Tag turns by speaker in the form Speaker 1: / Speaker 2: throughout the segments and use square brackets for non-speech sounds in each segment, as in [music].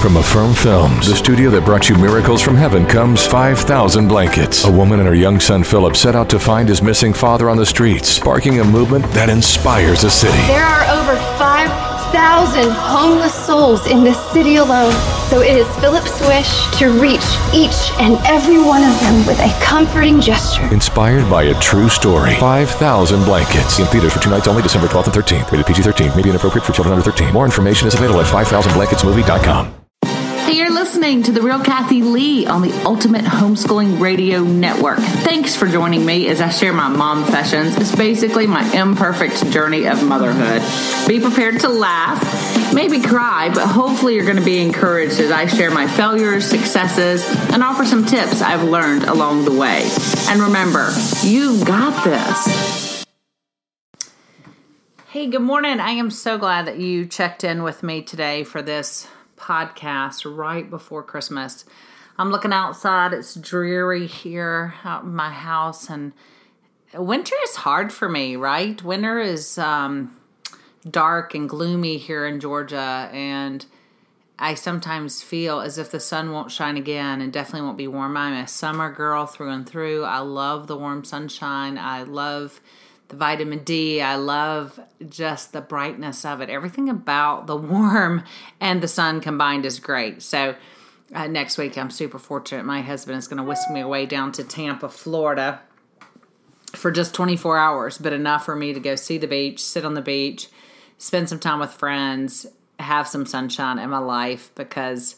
Speaker 1: From Affirm Films, the studio that brought you Miracles from Heaven, comes 5,000 Blankets. A woman and her young son Philip set out to find his missing father on the streets, sparking a movement that inspires a city.
Speaker 2: There are over 5,000 homeless souls in this city alone. So it is Philip's wish to reach each and every one of them with a comforting gesture.
Speaker 1: Inspired by a true story. 5,000 Blankets. In theaters for two nights only, December 12th and 13th. Rated PG 13. May be inappropriate for children under 13. More information is available at 5000blanketsmovie.com.
Speaker 3: Listening to The Real Kathy Lee on the Ultimate Homeschooling Radio Network. Thanks for joining me as I share my mom sessions. It's basically my imperfect journey of motherhood. Be prepared to laugh, maybe cry, but hopefully you're going to be encouraged as I share my failures, successes, and offer some tips I've learned along the way. And remember, you've got this. Hey, good morning. I am so glad that you checked in with me today for this podcast right before Christmas. I'm looking outside. It's dreary here out in my house, and winter is hard for me, right? Winter is um, dark and gloomy here in Georgia, and I sometimes feel as if the sun won't shine again and definitely won't be warm. I'm a summer girl through and through. I love the warm sunshine. I love the vitamin D. I love just the brightness of it. Everything about the warm and the sun combined is great. So, uh, next week, I'm super fortunate. My husband is going to whisk me away down to Tampa, Florida for just 24 hours, but enough for me to go see the beach, sit on the beach, spend some time with friends, have some sunshine in my life because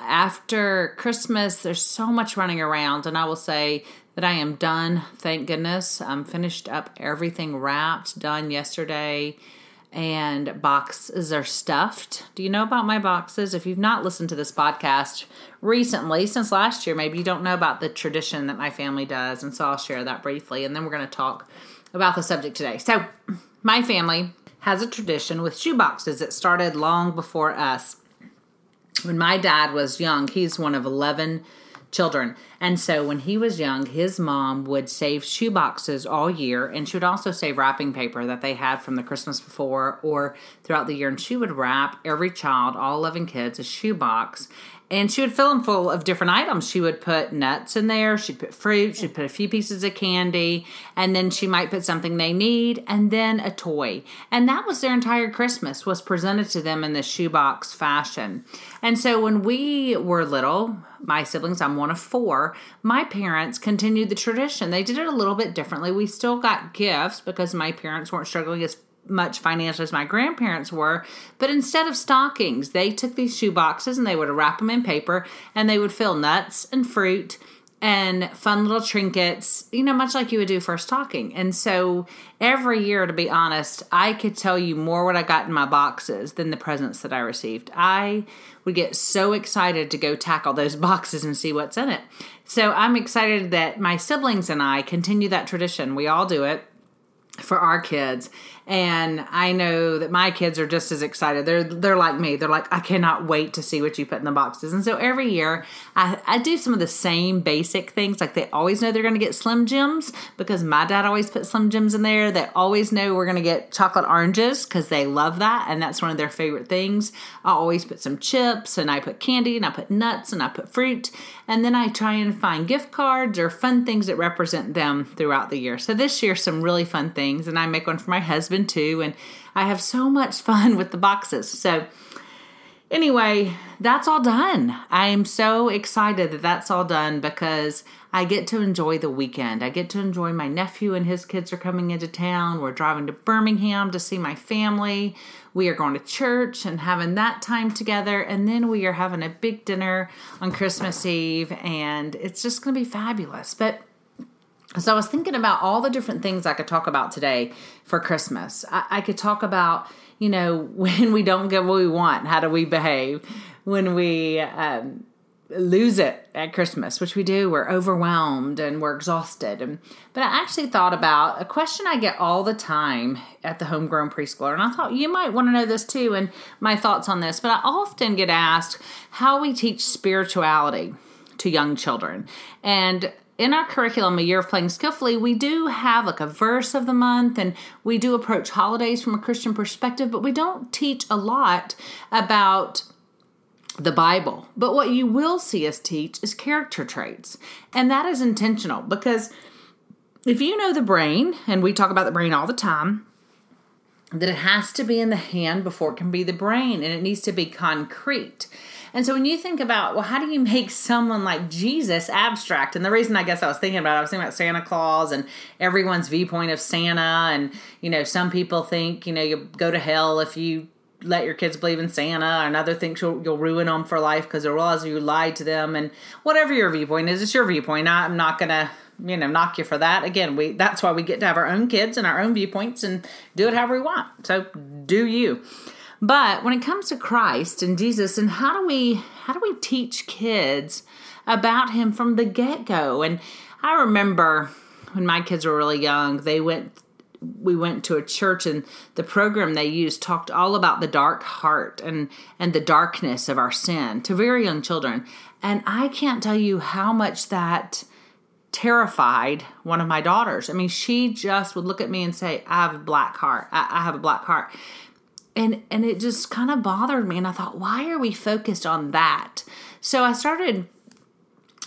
Speaker 3: after Christmas, there's so much running around. And I will say that I am done, thank goodness. I'm finished up everything wrapped, done yesterday, and boxes are stuffed. Do you know about my boxes? If you've not listened to this podcast recently, since last year, maybe you don't know about the tradition that my family does. And so I'll share that briefly, and then we're going to talk about the subject today. So, my family has a tradition with shoe boxes that started long before us when my dad was young, he's one of 11 children. And so when he was young, his mom would save shoe boxes all year, and she would also save wrapping paper that they had from the Christmas before or throughout the year. And she would wrap every child, all 11 kids, a shoe box. And she would fill them full of different items. She would put nuts in there, she'd put fruit, she'd put a few pieces of candy, and then she might put something they need, and then a toy. And that was their entire Christmas, was presented to them in the shoebox fashion. And so when we were little, my siblings, I'm one of four, my parents continued the tradition. They did it a little bit differently. We still got gifts because my parents weren't struggling as much financially as my grandparents were, but instead of stockings, they took these shoe boxes and they would wrap them in paper and they would fill nuts and fruit and fun little trinkets, you know, much like you would do for a stocking. And so every year, to be honest, I could tell you more what I got in my boxes than the presents that I received. I would get so excited to go tackle those [laughs] boxes and see what's in it. So I'm excited that my siblings and I continue that tradition. We all do it for our kids and I know that my kids are just as excited. They're they're like me. They're like, I cannot wait to see what you put in the boxes. And so every year, I, I do some of the same basic things. Like they always know they're going to get Slim Jims because my dad always put Slim Jims in there. They always know we're going to get chocolate oranges because they love that, and that's one of their favorite things. I always put some chips, and I put candy, and I put nuts, and I put fruit, and then I try and find gift cards or fun things that represent them throughout the year. So this year, some really fun things, and I make one for my husband too. And I have so much [laughs] fun with the boxes. So, anyway, that's all done. I am so excited that that's all done because I get to enjoy the weekend. I get to enjoy my nephew and his kids are coming into town. We're driving to Birmingham to see my family. We are going to church and having that time together. And then we are having a big dinner on Christmas Eve. And it's just going to be fabulous. But so I was thinking about all the different things I could talk about today for Christmas. I, I, could talk about, you know, [laughs] when we don't get what we want, how do we behave? When we um, lose it at Christmas, which we do, we're overwhelmed and we're exhausted. And, but I actually thought about a question I get all the time at the homegrown preschooler, and I thought you might want to know this too, and my thoughts on this. But I often get asked how we teach spirituality to young children, and in our curriculum, A Year of Playing Skillfully, we do have like a verse of the month and we do approach holidays from a Christian perspective, but we don't teach a lot about the Bible. But what you will see us teach is character traits. And that is intentional because if you know the brain, and we talk about the brain all the time, that it has to be in the hand before it can be the brain and it needs to be concrete. And so when you think about, well, how do you make someone like Jesus abstract? And the reason I guess I was thinking about it, I was thinking about Santa Claus and everyone's viewpoint of Santa. And, you know, some people think, you know, you go to hell if you let your kids believe in Santa. Another thinks you'll, you'll ruin them for life because they realize you lied to them. And whatever your viewpoint is, it's your viewpoint. I'm not going to you know knock you for that again we that's why we get to have our own kids and our own viewpoints and do it however we want so do you but when it comes to christ and jesus and how do we how do we teach kids about him from the get-go and i remember when my kids were really young they went we went to a church and the program they used talked all about the dark heart and and the darkness of our sin to very young children and i can't tell you how much that terrified one of my daughters. I mean, she just would look at me and say, "I have a black heart. I, I have a black heart," and and it just kind of bothered me. And I thought, why are we focused on that? So I started,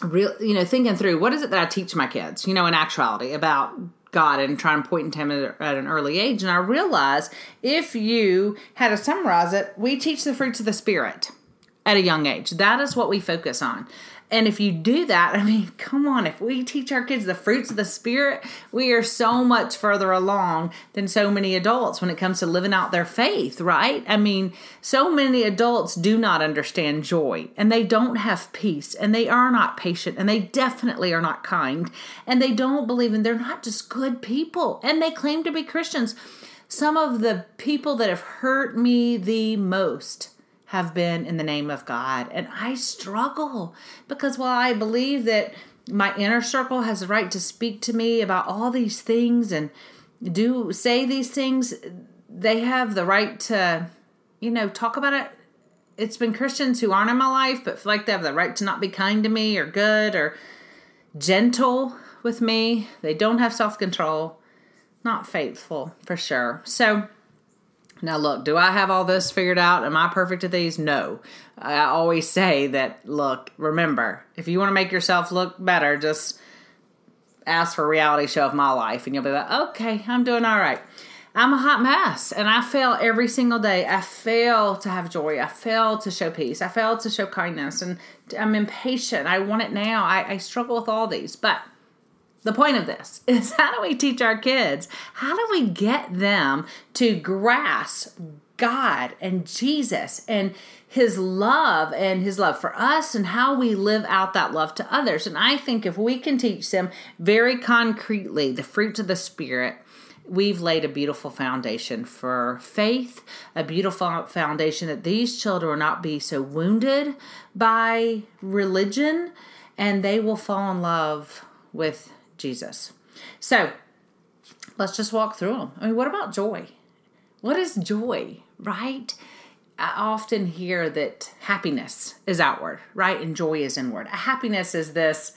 Speaker 3: real, you know, thinking through what is it that I teach my kids, you know, in actuality about God and trying to point to Him at, at an early age. And I realized if you had to summarize it, we teach the fruits of the Spirit at a young age. That is what we focus on. And if you do that, I mean, come on, if we teach our kids the fruits of the Spirit, we are so much further along than so many adults when it comes to living out their faith, right? I mean, so many adults do not understand joy and they don't have peace and they are not patient and they definitely are not kind and they don't believe in, they're not just good people and they claim to be Christians. Some of the people that have hurt me the most have been in the name of God. And I struggle because while I believe that my inner circle has the right to speak to me about all these things and do say these things, they have the right to, you know, talk about it. It's been Christians who aren't in my life, but feel like they have the right to not be kind to me or good or gentle with me. They don't have self control, not faithful for sure. So, now, look, do I have all this figured out? Am I perfect at these? No. I always say that, look, remember, if you want to make yourself look better, just ask for a reality show of my life and you'll be like, okay, I'm doing all right. I'm a hot mess and I fail every single day. I fail to have joy. I fail to show peace. I fail to show kindness and I'm impatient. I want it now. I, I struggle with all these. But the point of this [laughs] is how do we teach our kids? How do we get them to grasp God and Jesus and his love and his love for us and how we live out that love to others? And I think if we can teach them very concretely the fruits of the Spirit, we've laid a beautiful foundation for faith, a beautiful foundation that these children will not be so wounded by religion and they will fall in love with Jesus. So let's just walk through them. I mean, what about joy? What is joy, right? I often hear that happiness is outward, right? And joy is inward. Happiness is this,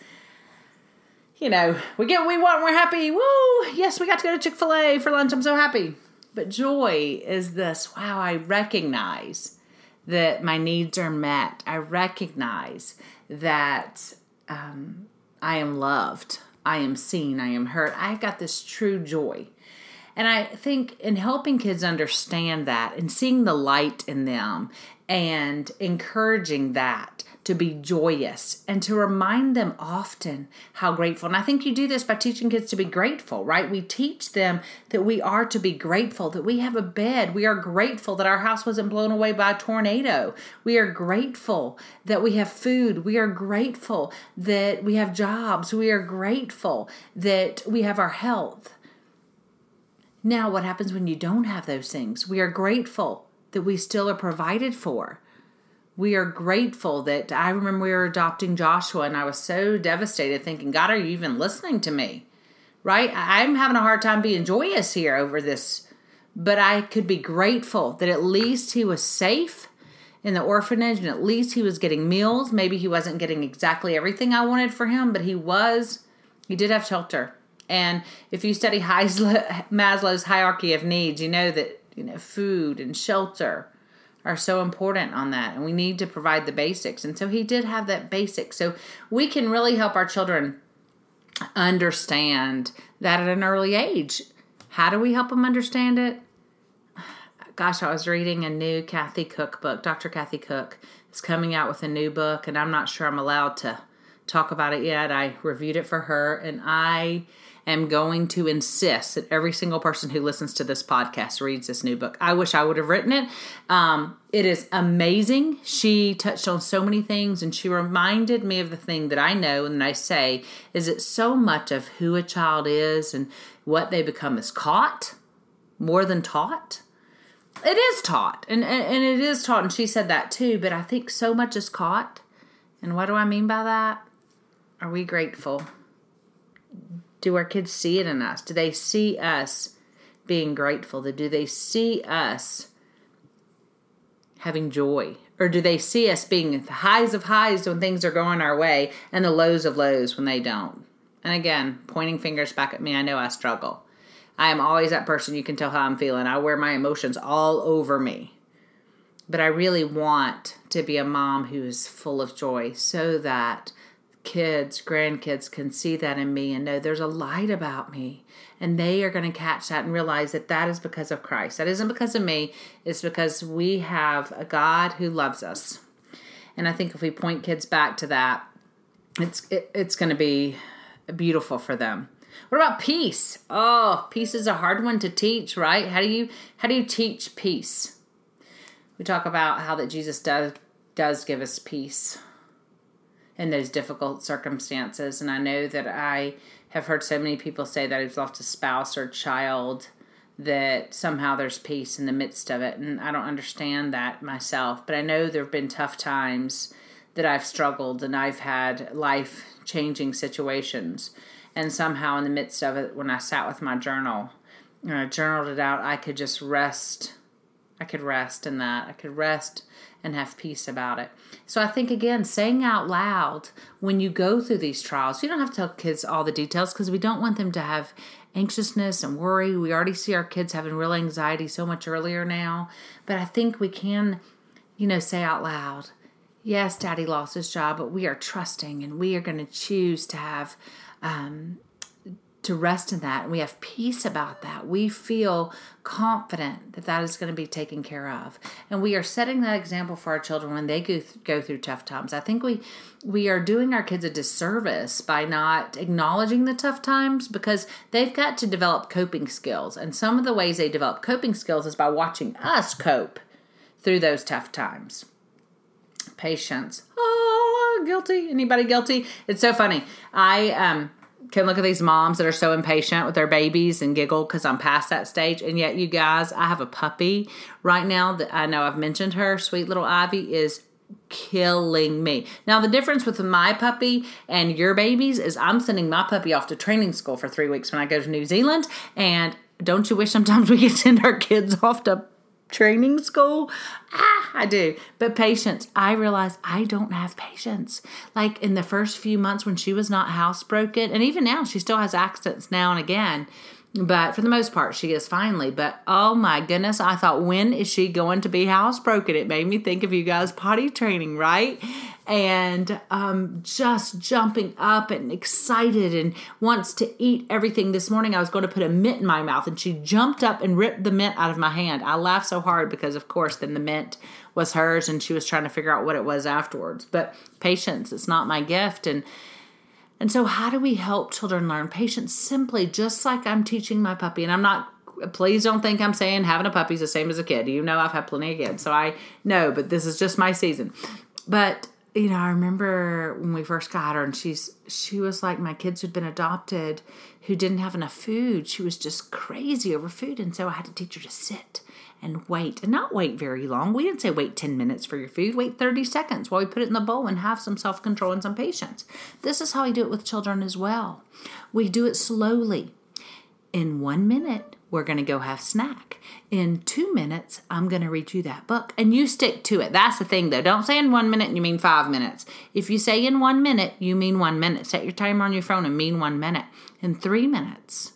Speaker 3: you know, we get what we want, we're happy. Woo! Yes, we got to go to Chick fil A for lunch. I'm so happy. But joy is this wow, I recognize that my needs are met. I recognize that um, I am loved. I am seen, I am heard. I've got this true joy. And I think in helping kids understand that and seeing the light in them and encouraging that to be joyous and to remind them often how grateful. And I think you do this by teaching kids to be grateful, right? We teach them that we are to be grateful, that we have a bed. We are grateful that our house wasn't blown away by a tornado. We are grateful that we have food. We are grateful that we have jobs. We are grateful that we have our health. Now, what happens when you don't have those things? We are grateful that we still are provided for we are grateful that I remember we were adopting Joshua and I was so devastated thinking, God, are you even listening to me? Right? I'm having a hard time being joyous here over this, but I could be grateful that at least he was safe in the orphanage and at least he was getting meals. Maybe he wasn't getting exactly everything I wanted for him, but he was, he did have shelter. And if you study Maslow's hierarchy of needs, you know that, you know, food and shelter are so important on that and we need to provide the basics. And so he did have that basic. So we can really help our children understand that at an early age. How do we help them understand it? Gosh i was reading a new kathy Koch book. Dr kathy Koch is coming out with a new book and i'm not sure i'm allowed to talk about it yet i reviewed it for her and i am going to insist that every single person who listens to this podcast reads this new book. I wish I would have written it. Um, it is amazing. She touched on so many things and she reminded me of the thing that I know and I say is it so much of who a child is and what they become is caught more than taught. It is taught and, and, and it is taught, and she said that too, but I think so much is caught. And what do I mean by that? Are we grateful? Do our kids see it in us? Do they see us being grateful? Do they see us having joy? Or do they see us being the highs of highs when things are going our way and the lows of lows when they don't? And again, pointing fingers back at me, I know I struggle. I am always that person you can tell how I'm feeling. I wear my emotions all over me. But I really want to be a mom who is full of joy so that kids, grandkids can see that in me and know there's a light about me. And they are going to catch that and realize that that is because of Christ. That isn't because of me, it's because we have a God who loves us. And I think if we point kids back to that, it's it, it's going to be beautiful for them. What about peace? Oh, peace is a hard one to teach, right? How do you how do you teach peace? We talk about how that Jesus does does give us peace in those difficult circumstances. And I know that I have heard so many people say that they've lost a spouse or child that somehow there's peace in the midst of it. And I don't understand that myself, but I know there have been tough times that I've struggled and I've had life changing situations. And somehow, in the midst of it, when I sat with my journal and I journaled it out, I could just rest. I could rest in that. I could rest and have peace about it. So I think again, saying out loud when you go through these trials, you don't have to tell kids all the details because we don't want them to have anxiousness and worry. We already see our kids having real anxiety so much earlier now, but I think we can, you know, say out loud, yes, daddy lost his job, but we are trusting and we are going to choose to have um, to rest in that. We have peace about that. We feel confident that that is going to be taken care of. And we are setting that example for our children when they go, th- go through tough times. I think we we are doing our kids a disservice by not acknowledging the tough times because they've got to develop coping skills. And some of the ways they develop coping skills is by watching us cope through those tough times. Patience. Oh guilty. Anybody guilty? It's so funny. I um can look at these moms that are so impatient with their babies and giggle because I'm past that stage. And yet, you guys, I have a puppy right now that I know I've mentioned her. Sweet little Ivy is killing me. Now, the difference with my puppy and your babies is I'm sending my puppy off to training school for three weeks when I go to New Zealand. And don't you wish sometimes we could [laughs] send our kids off to training school. Ah, I do. But patience, I realize I don't have patience. Like in the first few months when she was not housebroken, and even now she still has accidents now and again. But for the most part, she is finally. But oh my goodness, I thought, when is she going to be housebroken? It made me think of you guys potty training, right? And um, just jumping up and excited and wants to eat everything. This morning, I was going to put a mint in my mouth, and she jumped up and ripped the mint out of my hand. I laughed so hard because, of course, then the mint was hers, and she was trying to figure out what it was afterwards. But patience, it's not my gift. And and so, how do we help children learn patience? Simply, just like I'm teaching my puppy, and I'm not, please don't think I'm saying having a puppy is the same as a kid. You know, I've had plenty of kids, so I know, but this is just my season. But, you know, I remember when we first got her, and she's, she was like my kids who'd been adopted who didn't have enough food. She was just crazy over food. And so I had to teach her to sit and wait and not wait very long. We didn't say wait 10 minutes for your food, wait 30 seconds while we put it in the bowl and have some self control and some patience. This is how we do it with children as well. We do it slowly. In one minute, we're going to go have snack. In two minutes, I'm going to read you that book. And you stick to it. That's the thing, though. Don't say in one minute you mean five minutes. If you say in one minute, you mean one minute. Set your timer on your phone and mean one minute. In three minutes,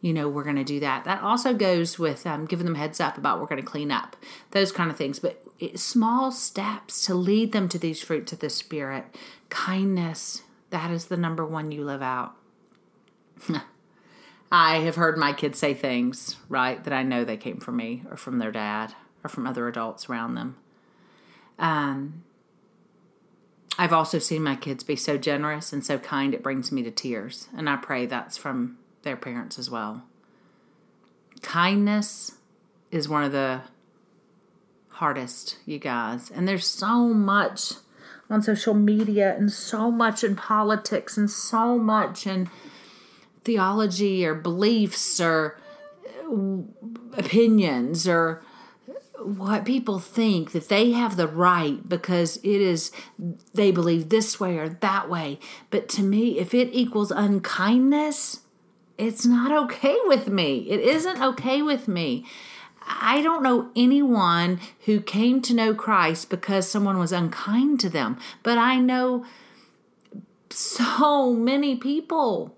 Speaker 3: you know, we're going to do that. That also goes with um, giving them heads up about we're going to clean up, those kind of things. But small steps to lead them to these fruits of the Spirit. Kindness, that is the number one you live out. [laughs] I have heard my kids say things, right, that I know they came from me or from their dad or from other adults around them. Um, I've also seen my kids be so generous and so kind, it brings me to tears. And I pray that's from their parents as well. Kindness is one of the hardest, you guys. And there's so much on social media and so much in politics and so much in theology or beliefs or opinions or what people think that they have the right because it is they believe this way or that way but to me if it equals unkindness it's not okay with me it isn't okay with me I don't know anyone who came to know Christ because someone was unkind to them, but I know so many people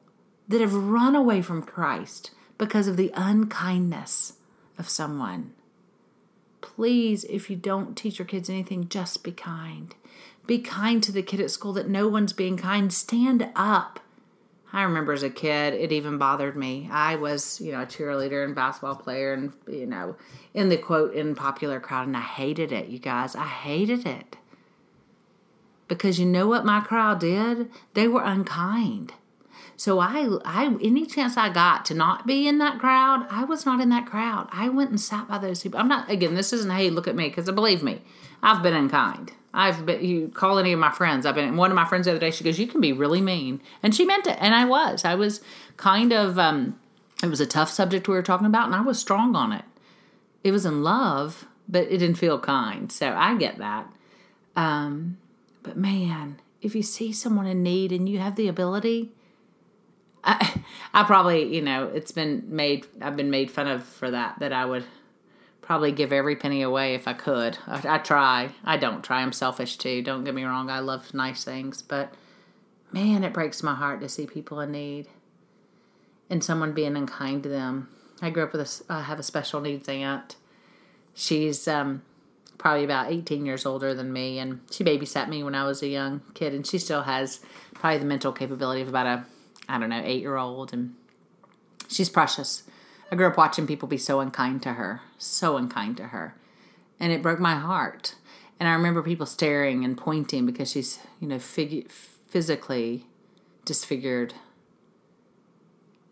Speaker 3: that have run away from Christ because of the unkindness of someone. Please, if you don't teach your kids anything, just be kind. Be kind to the kid at school that no one's being kind. Stand up I remember as a kid, it even bothered me. I was, you know, a cheerleader and basketball player and, you know, in the quote, in popular crowd, and I hated it, you guys. I hated it. Because you know what my crowd did? They were unkind. So I, I, any chance I got to not be in that crowd, I was not in that crowd. I went and sat by those people. I'm not, again, this isn't, hey, look at me, because believe me, I've been unkind. I've been, you call any of my friends. I've been, one of my friends the other day, she goes, You can be really mean. And she meant it. And I was. I was kind of, um, it was a tough subject we were talking about, and I was strong on it. It was in love, but it didn't feel kind. So I get that. Um, but man, if you see someone in need and you have the ability, I, [laughs] I probably, you know, it's been made, I've been made fun of for that, that I would probably give every penny away if I could. I, I, try. I don't try. I'm selfish too. Don't get me wrong. I love nice things, but man, it breaks my heart to see people in need and someone being unkind to them. I grew up with a, I have a special needs aunt. She's um, probably about 18 years older than me, and she babysat me when I was a young kid, and she still has probably the mental capability of about a, I don't know, eight year old, and she's precious. I grew up watching people be so unkind to her, so unkind to her. And it broke my heart. And I remember people staring and pointing because she's, you know, physically disfigured.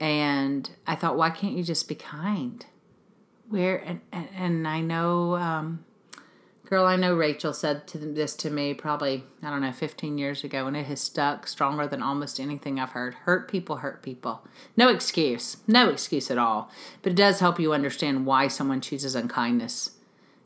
Speaker 3: And I thought, why can't you just be kind? Where, and, and, and I know um, Girl, I know Rachel said to this to me probably, I don't know, 15 years ago, and it has stuck stronger than almost anything I've heard. Hurt people hurt people. No excuse. No excuse at all. But it does help you understand why someone chooses unkindness,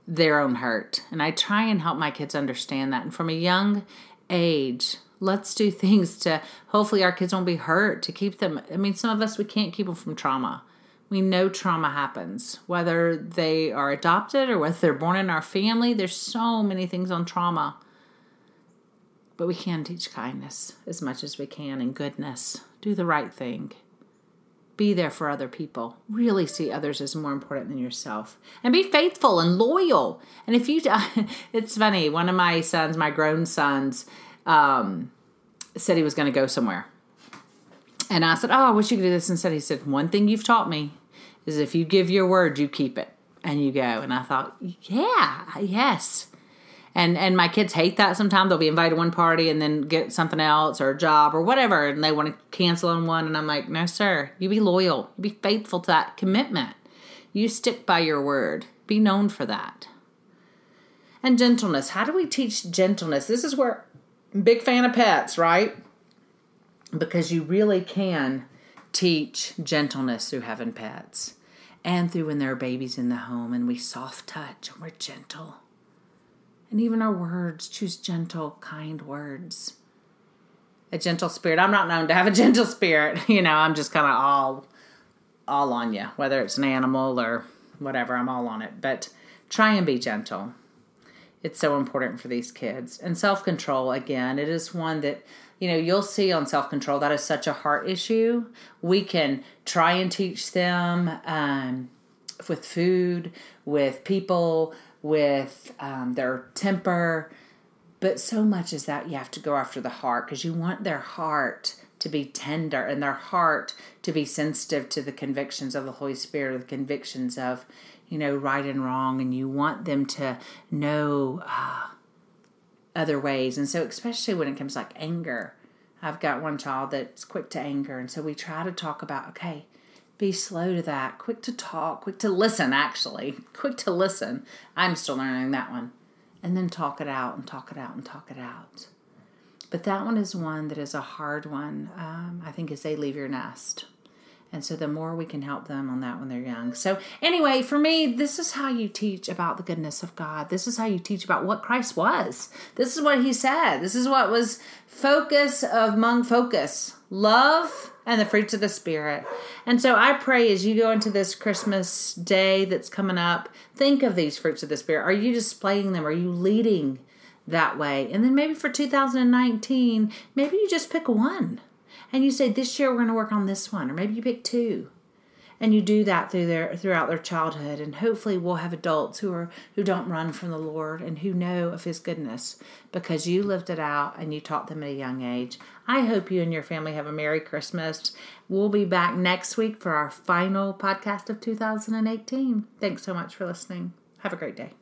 Speaker 3: their own hurt. And I try and help my kids understand that. And from a young age, let's do [laughs] things to hopefully our kids won't be hurt, to keep them. I mean, some of us, we can't keep them from trauma we know trauma happens, whether they are adopted or whether they're born in our family. There's so many things on trauma. But we can teach kindness as much as we can and goodness. Do the right thing. Be there for other people. Really see others as more important than yourself. And be faithful and loyal. And if you, [laughs] it's funny, one of my sons, my grown sons, um, said he was going to go somewhere. And I said, Oh, I wish you could do this instead. He said, One thing you've taught me is if you give your word, you keep it and you go. And I thought, yeah, yes. And and my kids hate that sometimes. They'll be invited to one party and then get something else or a job or whatever, and they want to cancel on one. And I'm like, no, sir, you be loyal. You be faithful to that commitment. You stick by your word. Be known for that. And gentleness. How do we teach gentleness? This is where big fan of pets, right? Because you really can teach gentleness through having pets and through when there are babies in the home and we soft touch and we're gentle. And even our words, choose gentle, kind words. A gentle spirit. I'm not known to have a gentle spirit. [laughs] You know, I'm just kind of all all on you, whether it's an animal or whatever, I'm all on it. But try and be gentle. It's so important for these kids. And self control, again, it is one that you know, you'll see on self control that is such a heart issue. We can try and teach them um, with food, with people, with um, their temper. But so much is that you have to go after the heart because you want their heart to be tender and their heart to be sensitive to the convictions of the Holy Spirit, the convictions of, you know, right and wrong, and you want them to know uh, other ways. And so, especially when it comes like anger, I've got one child that's quick to anger, and so we try to talk about, okay, be slow to that, quick to talk, quick to listen, actually, quick to listen. I'm still learning that one. And then talk it out and talk it out and talk it out. But that one is one that is a hard one, um, I think, as they leave your nest. And so the more we can help them on that when they're young. So, anyway, for me, this is how you teach about the goodness of God. This is how you teach about what Christ was. This is what he said. This is what was focus of among focus love and the fruits of the Spirit. And so I pray as you go into this Christmas day that's coming up, think of these fruits of the Spirit. Are you displaying them? Are you leading? that way. And then maybe for 2019, maybe you just pick one and you say, This year we're going to work on this one, or maybe you pick two. And you do that through their throughout their childhood, and hopefully we'll have adults who are who don't run from the Lord and who know of His goodness because you lived it out and you taught them at a young age. I hope you and your family have a Merry Christmas. We'll be back next week for our final podcast of 2018. Thanks so much for listening. Have a great day.